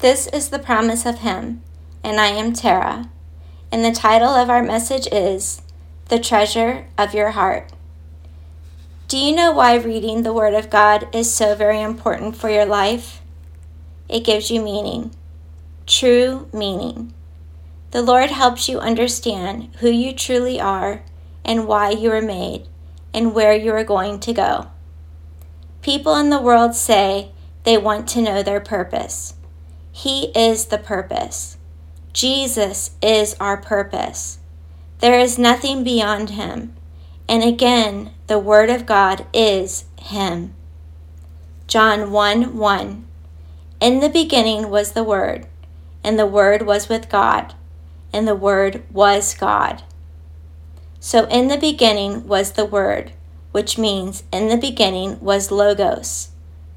This is the promise of Him, and I am Tara. And the title of our message is The Treasure of Your Heart. Do you know why reading the Word of God is so very important for your life? It gives you meaning, true meaning. The Lord helps you understand who you truly are and why you were made and where you are going to go. People in the world say they want to know their purpose. He is the purpose. Jesus is our purpose. There is nothing beyond him. And again, the Word of God is him. John 1 1. In the beginning was the Word, and the Word was with God, and the Word was God. So in the beginning was the Word, which means in the beginning was Logos,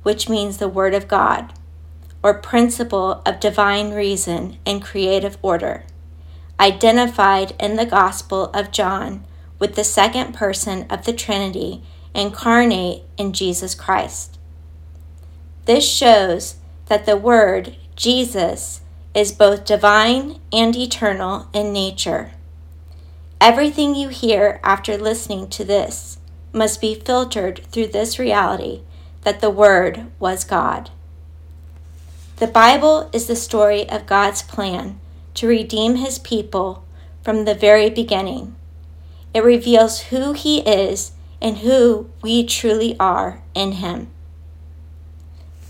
which means the Word of God or principle of divine reason and creative order, identified in the Gospel of John with the second person of the Trinity incarnate in Jesus Christ. This shows that the Word, Jesus, is both divine and eternal in nature. Everything you hear after listening to this must be filtered through this reality that the Word was God. The Bible is the story of God's plan to redeem his people from the very beginning. It reveals who he is and who we truly are in him.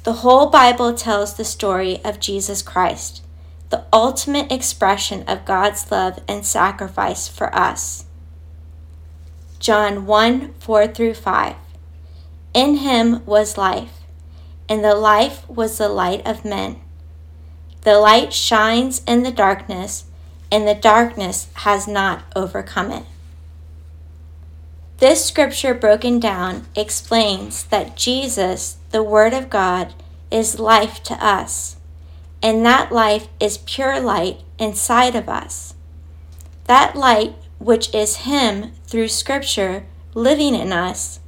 The whole Bible tells the story of Jesus Christ, the ultimate expression of God's love and sacrifice for us. John 1 4 through 5. In him was life and the life was the light of men. The light shines in the darkness, and the darkness has not overcome it. This scripture broken down explains that Jesus, the Word of God, is life to us, and that life is pure light inside of us. That light, which is Him through Scripture living in us,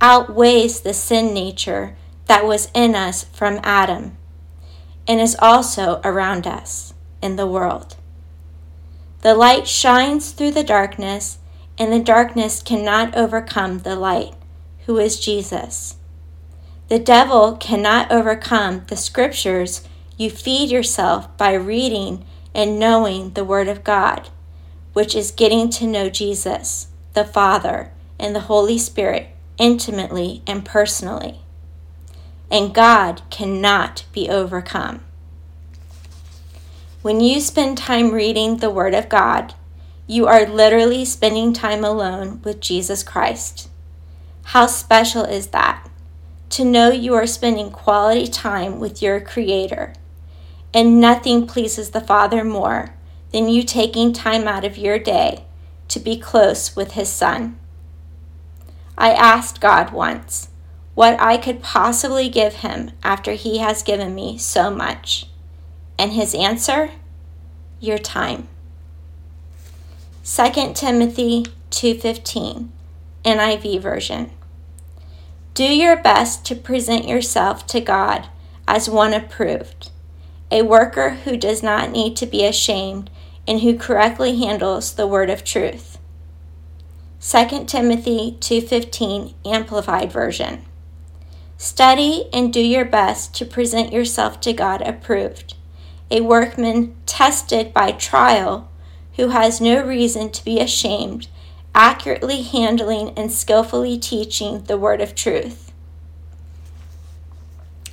outweighs the sin nature that was in us from Adam and is also around us in the world. The light shines through the darkness, and the darkness cannot overcome the light, who is Jesus. The devil cannot overcome the scriptures you feed yourself by reading and knowing the Word of God, which is getting to know Jesus, the Father, and the Holy Spirit intimately and personally and God cannot be overcome. When you spend time reading the Word of God, you are literally spending time alone with Jesus Christ. How special is that? To know you are spending quality time with your Creator. And nothing pleases the Father more than you taking time out of your day to be close with His Son. I asked God once, what I could possibly give him after he has given me so much. And his answer? Your time. 2 Timothy 2:15 NIV version. Do your best to present yourself to God as one approved, a worker who does not need to be ashamed and who correctly handles the word of truth. 2 Timothy 2:15 Amplified version. Study and do your best to present yourself to God approved, a workman tested by trial who has no reason to be ashamed, accurately handling and skillfully teaching the word of truth.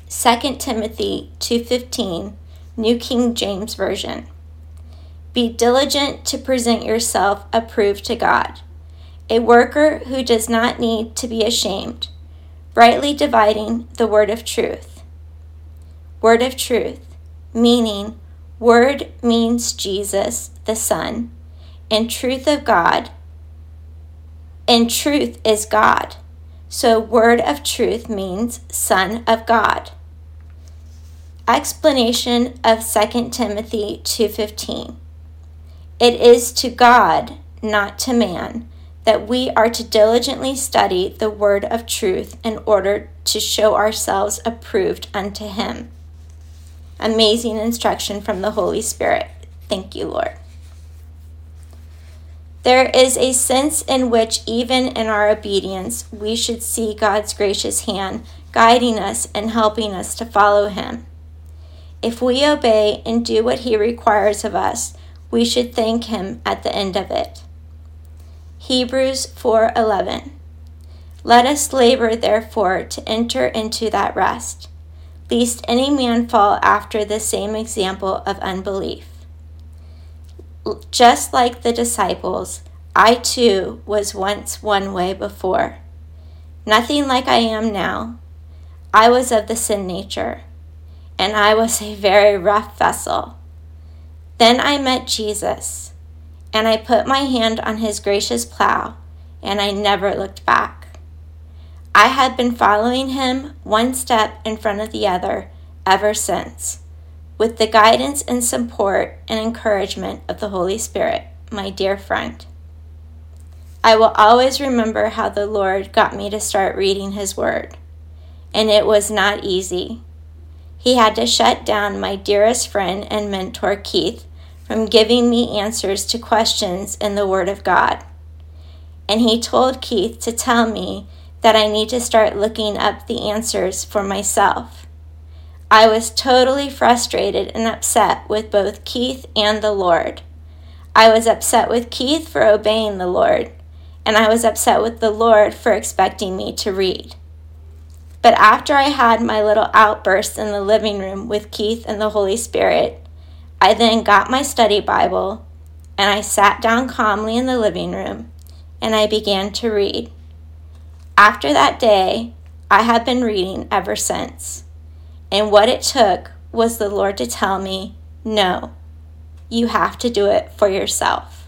2 Timothy 2:15 New King James Version. Be diligent to present yourself approved to God, a worker who does not need to be ashamed rightly dividing the word of truth. Word of truth, meaning word means Jesus, the Son, and truth of God, and truth is God. So, word of truth means Son of God. Explanation of 2 Timothy 2:15. It is to God, not to man, that we are to diligently study the word of truth in order to show ourselves approved unto him. Amazing instruction from the Holy Spirit. Thank you, Lord. There is a sense in which, even in our obedience, we should see God's gracious hand guiding us and helping us to follow Him. If we obey and do what He requires of us, we should thank Him at the end of it. Hebrews 4:11 Let us labor therefore to enter into that rest, lest any man fall after the same example of unbelief. Just like the disciples, I too was once one way before. Nothing like I am now. I was of the sin nature, and I was a very rough vessel. Then I met Jesus, and I put my hand on his gracious plow, and I never looked back. I had been following him one step in front of the other ever since with the guidance and support and encouragement of the Holy Spirit, my dear friend. I will always remember how the Lord got me to start reading His Word, and it was not easy. He had to shut down my dearest friend and mentor, Keith, from giving me answers to questions in the Word of God. And he told Keith to tell me that I need to start looking up the answers for myself. I was totally frustrated and upset with both Keith and the Lord. I was upset with Keith for obeying the Lord, and I was upset with the Lord for expecting me to read. But after I had my little outburst in the living room with Keith and the Holy Spirit, I then got my study Bible and I sat down calmly in the living room and I began to read. After that day, I have been reading ever since. And what it took was the Lord to tell me, no, you have to do it for yourself.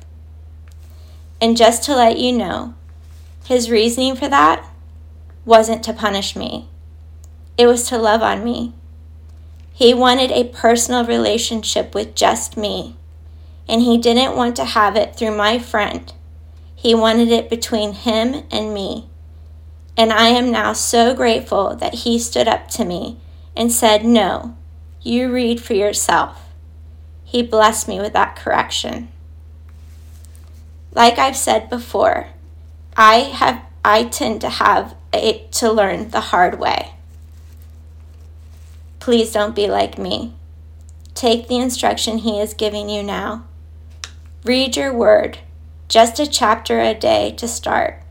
And just to let you know, his reasoning for that wasn't to punish me, it was to love on me. He wanted a personal relationship with just me, and he didn't want to have it through my friend. He wanted it between him and me. And I am now so grateful that he stood up to me and said, No, you read for yourself. He blessed me with that correction. Like I've said before, I have I tend to have it to learn the hard way. Please don't be like me. Take the instruction he is giving you now. Read your word, just a chapter a day to start.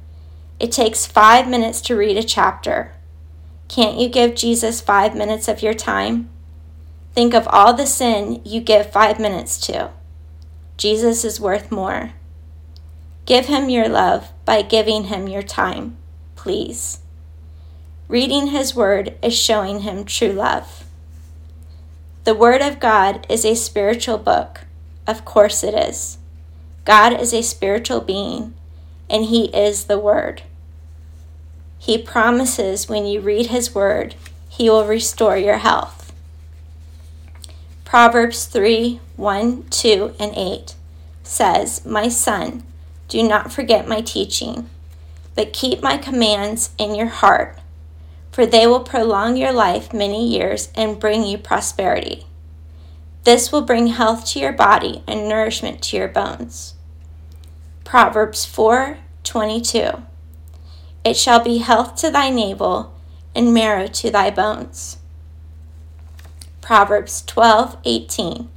It takes five minutes to read a chapter. Can't you give Jesus five minutes of your time? Think of all the sin you give five minutes to. Jesus is worth more. Give him your love by giving him your time, please. Reading his word is showing him true love. The word of God is a spiritual book. Of course it is. God is a spiritual being, and he is the word. He promises when you read His word, He will restore your health. Proverbs 3 1, 2, and 8 says, My son, do not forget my teaching, but keep my commands in your heart, for they will prolong your life many years and bring you prosperity. This will bring health to your body and nourishment to your bones. Proverbs 4 22. It shall be health to thy navel and marrow to thy bones. Proverbs 12:18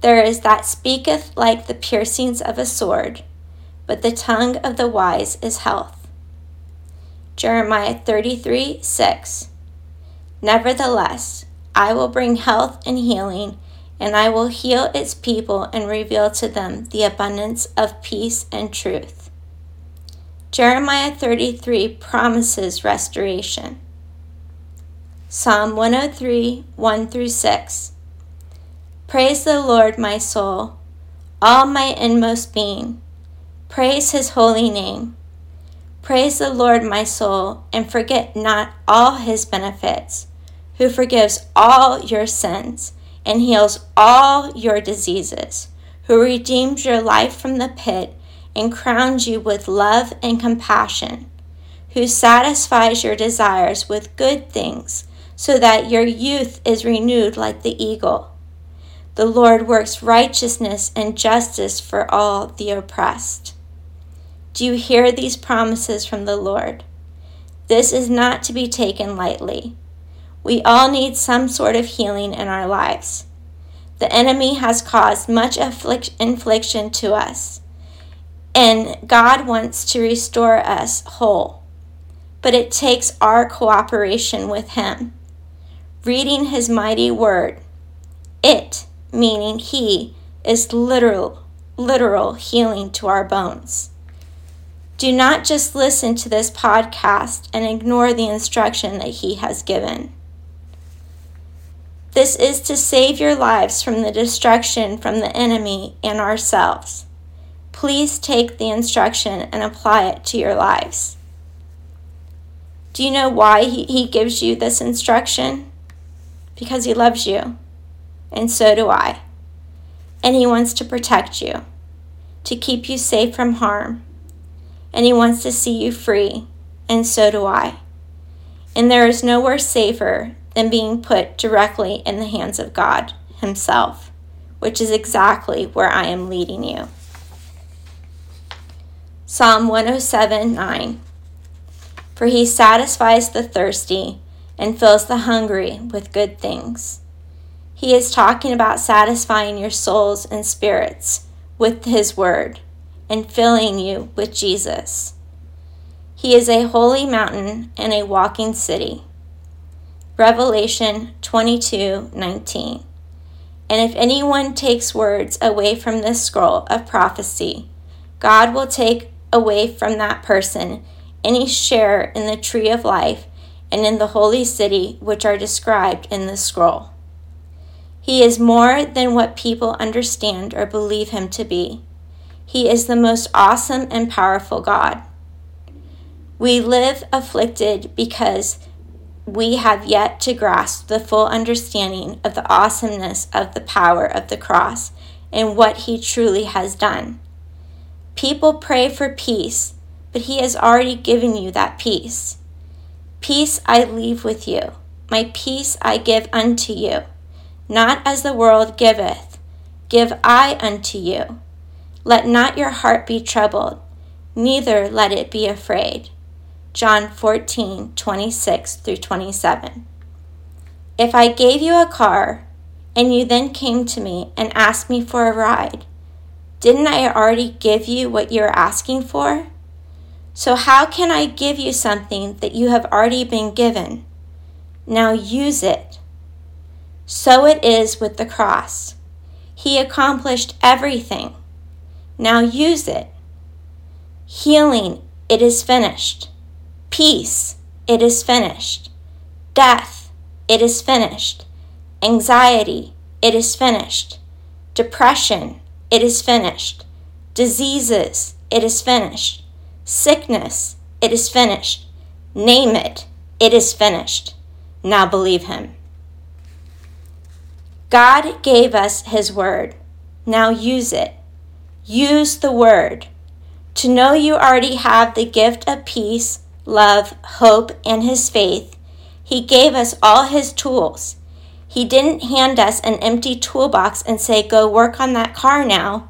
There is that speaketh like the piercings of a sword, but the tongue of the wise is health. Jeremiah 33 6. Nevertheless, I will bring health and healing, and I will heal its people and reveal to them the abundance of peace and truth. Jeremiah 33 promises restoration. Psalm 103 1 through 6. Praise the Lord, my soul, all my inmost being. Praise his holy name. Praise the Lord, my soul, and forget not all his benefits, who forgives all your sins and heals all your diseases, who redeems your life from the pit and crowns you with love and compassion, who satisfies your desires with good things so that your youth is renewed like the eagle. The Lord works righteousness and justice for all the oppressed. Do you hear these promises from the Lord? This is not to be taken lightly. We all need some sort of healing in our lives. The enemy has caused much infliction to us, and God wants to restore us whole. But it takes our cooperation with Him reading his mighty word. It, meaning he, is literal, literal healing to our bones. Do not just listen to this podcast and ignore the instruction that he has given. This is to save your lives from the destruction from the enemy and ourselves. Please take the instruction and apply it to your lives. Do you know why he, he gives you this instruction? because He loves you, and so do I. And He wants to protect you, to keep you safe from harm, and He wants to see you free, and so do I. And there is nowhere safer than being put directly in the hands of God Himself, which is exactly where I am leading you. Psalm 107 9. For he satisfies the thirsty and fills the hungry with good things. He is talking about satisfying your souls and spirits with His Word and filling you with Jesus. He is a holy mountain and a walking city. Revelation 22 19. And if anyone takes words away from this scroll of prophecy, God will take away from that person any share in the tree of life and in the holy city which are described in the scroll. He is more than what people understand or believe him to be. He is the most awesome and powerful God. We live afflicted because we have yet to grasp the full understanding of the awesomeness of the power of the cross and what he truly has done. People pray for peace, but he has already given you that peace. Peace I leave with you, my peace I give unto you. Not as the world giveth, give I unto you. Let not your heart be troubled, neither let it be afraid. John 14, 26 through 27. If I gave you a car, and you then came to me and asked me for a ride, didn't I already give you what you're asking for? So, how can I give you something that you have already been given? Now use it. So it is with the cross. He accomplished everything. Now use it. Healing, it is finished. Peace, it is finished. Death, it is finished. Anxiety, it is finished. Depression, it is finished. Diseases, it is finished Sickness, it is finished. Name it, it is finished. Now believe him. God gave us his word. Now use it. Use the word. To know you already have the gift of peace, love, hope, and his faith, he gave us all his tools. He didn't hand us an empty toolbox and say, Go work on that car now.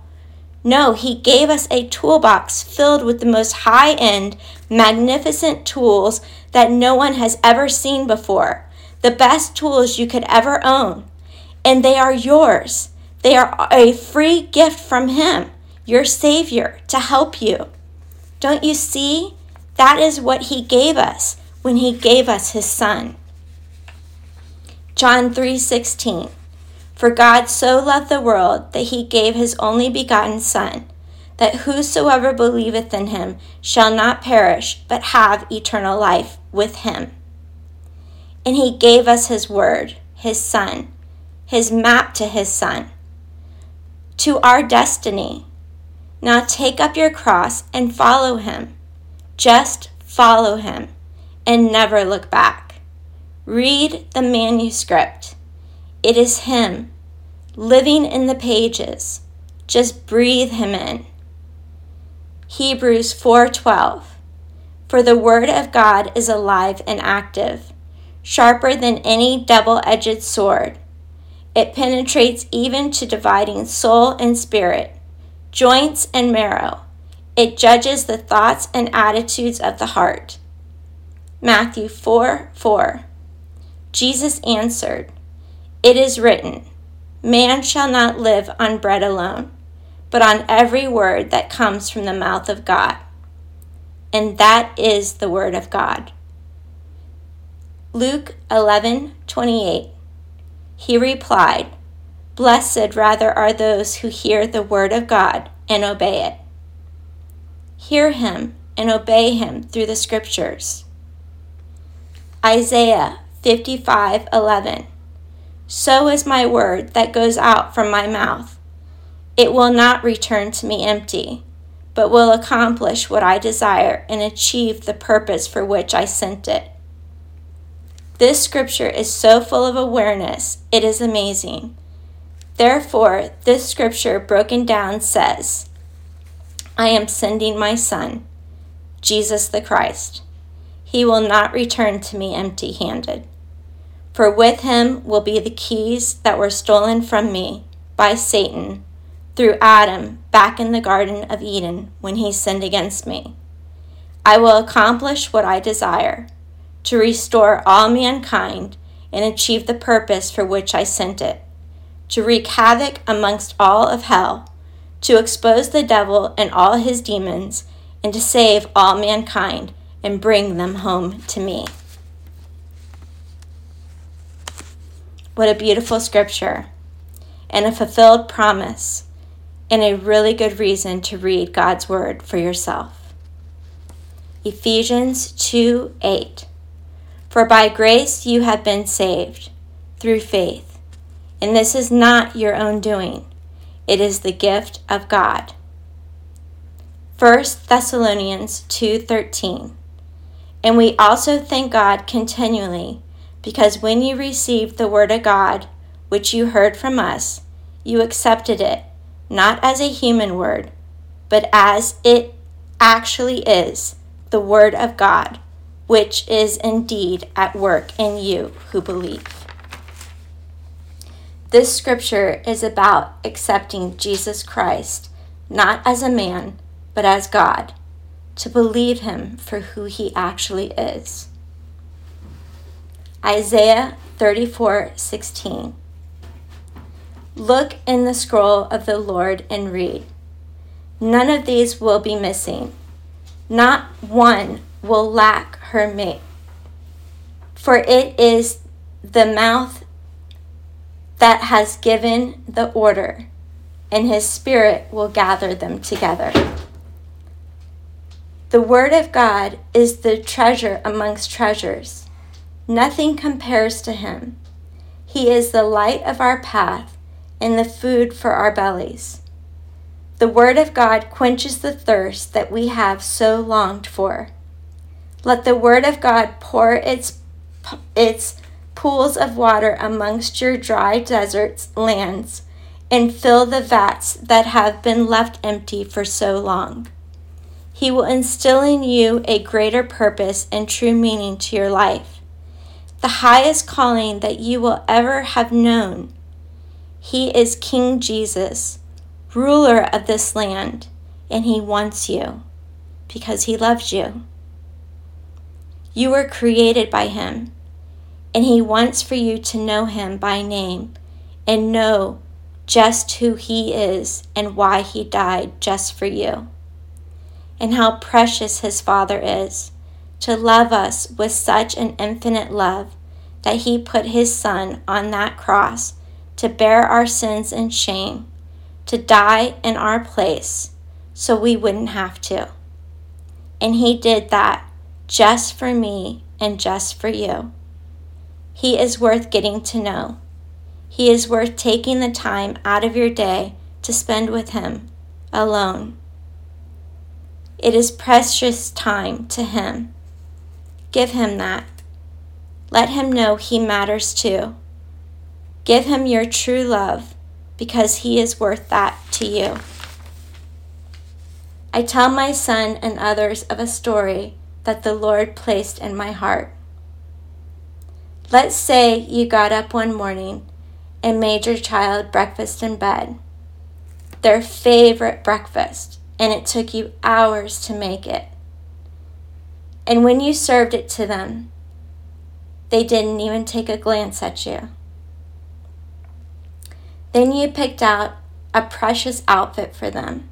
No, He gave us a toolbox filled with the most high end, magnificent tools that no one has ever seen before. The best tools you could ever own. And they are yours. They are a free gift from Him, your Savior, to help you. Don't you see? That is what He gave us when He gave us His Son. John 3 16. For God so loved the world that he gave his only begotten Son, that whosoever believeth in him shall not perish, but have eternal life with him. And he gave us his word, his Son, his map to his Son, to our destiny. Now take up your cross and follow him. Just follow him and never look back. Read the manuscript it is Him living in the pages. Just breathe Him in. Hebrews 4:12 For the word of God is alive and active, sharper than any double edged sword. It penetrates even to dividing soul and spirit, joints and marrow. It judges the thoughts and attitudes of the heart. Matthew 4 4. Jesus answered, It is written, Man shall not live on bread alone, but on every word that comes from the mouth of God. And that is the word of God. Luke 11 28. He replied, Blessed rather are those who hear the word of God and obey it. Hear him and obey him through the scriptures. Isaiah 55 11. So is my word that goes out from my mouth. It will not return to me empty, but will accomplish what I desire and achieve the purpose for which I sent it. This scripture is so full of awareness, it is amazing. Therefore, this scripture broken down says, I am sending my Son, Jesus the Christ. He will not return to me empty handed. For with him will be the keys that were stolen from me by Satan through Adam back in the Garden of Eden when he sinned against me. I will accomplish what I desire to restore all mankind and achieve the purpose for which I sent it, to wreak havoc amongst all of hell, to expose the devil and all his demons, and to save all mankind and bring them home to me. What a beautiful scripture and a fulfilled promise and a really good reason to read God's word for yourself. Ephesians 2 8. For by grace you have been saved through faith. And this is not your own doing, it is the gift of God. 1 Thessalonians 2:13 And we also thank God continually because when you received the word of God which you heard from us you accepted it not as a human word but as it actually is the word of God which is indeed at work in you who believe. This scripture is about accepting Jesus Christ not as a man, but as God, to believe him for who he actually is. Isaiah 34:16 Look in the scroll of the Lord and read. None of these will be missing. Not one will lack her mate. For it is the mouth that has given the order, and his spirit will gather them together. The word of God is the treasure amongst treasures. Nothing compares to him. He is the light of our path and the food for our bellies. The word of God quenches the thirst that we have so longed for. Let the word of God pour its, its pools of water amongst your dry deserts lands and fill the vats that have been left empty for so long. He will instill in you a greater purpose and true meaning to your life, the highest calling that you will ever have known. He is King Jesus, ruler of this land, and He wants you because He loves you. You were created by Him, and He wants for you to know Him by name and know just who He is and why He died just for you, and how precious His Father is to love us with such an infinite love that He put His Son on that cross to bear our sins and shame, to die in our place so we wouldn't have to. And He did that just for me and just for you. He is worth getting to know. He is worth taking the time out of your day to spend with Him alone. It is precious time to Him. Give Him that. Let Him know He matters too. Give Him your true love because He is worth that to you. I tell my son and others of a story that the Lord placed in my heart. Let's say you got up one morning and made your child breakfast in bed, their favorite breakfast, and it took you hours to make it. And when you served it to them, they didn't even take a glance at you. Then you picked out a precious outfit for them,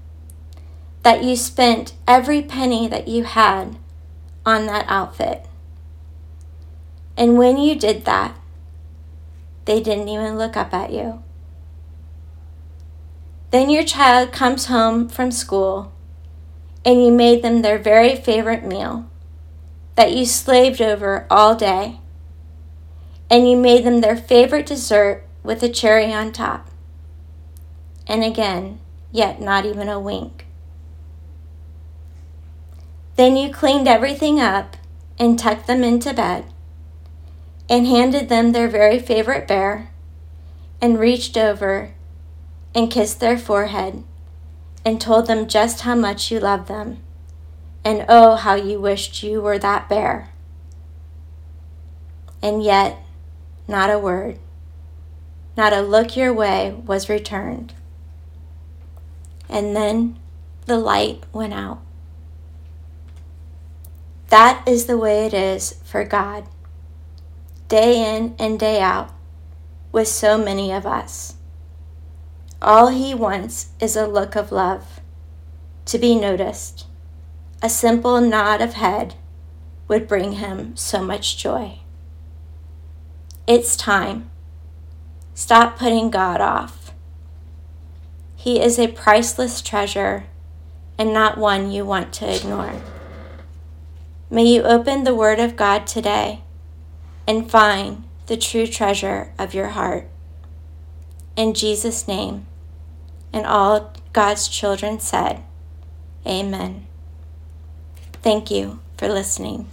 that you spent every penny that you had on that outfit. And when you did that, they didn't even look up at you. Then your child comes home from school and you made them their very favorite meal that you slaved over all day. And you made them their favorite dessert with a cherry on top. And again, yet not even a wink. Then you cleaned everything up and tucked them into bed and handed them their very favorite bear and reached over and kissed their forehead and told them just how much you loved them and oh, how you wished you were that bear. And yet, not a word, not a look your way was returned. And then the light went out. That is the way it is for God, day in and day out, with so many of us. All He wants is a look of love, to be noticed a simple nod of head would bring him so much joy. It's time. Stop putting God off. He is a priceless treasure and not one you want to ignore. May you open the Word of God today and find the true treasure of your heart. In Jesus' name, and all God's children said, Amen. Thank you for listening.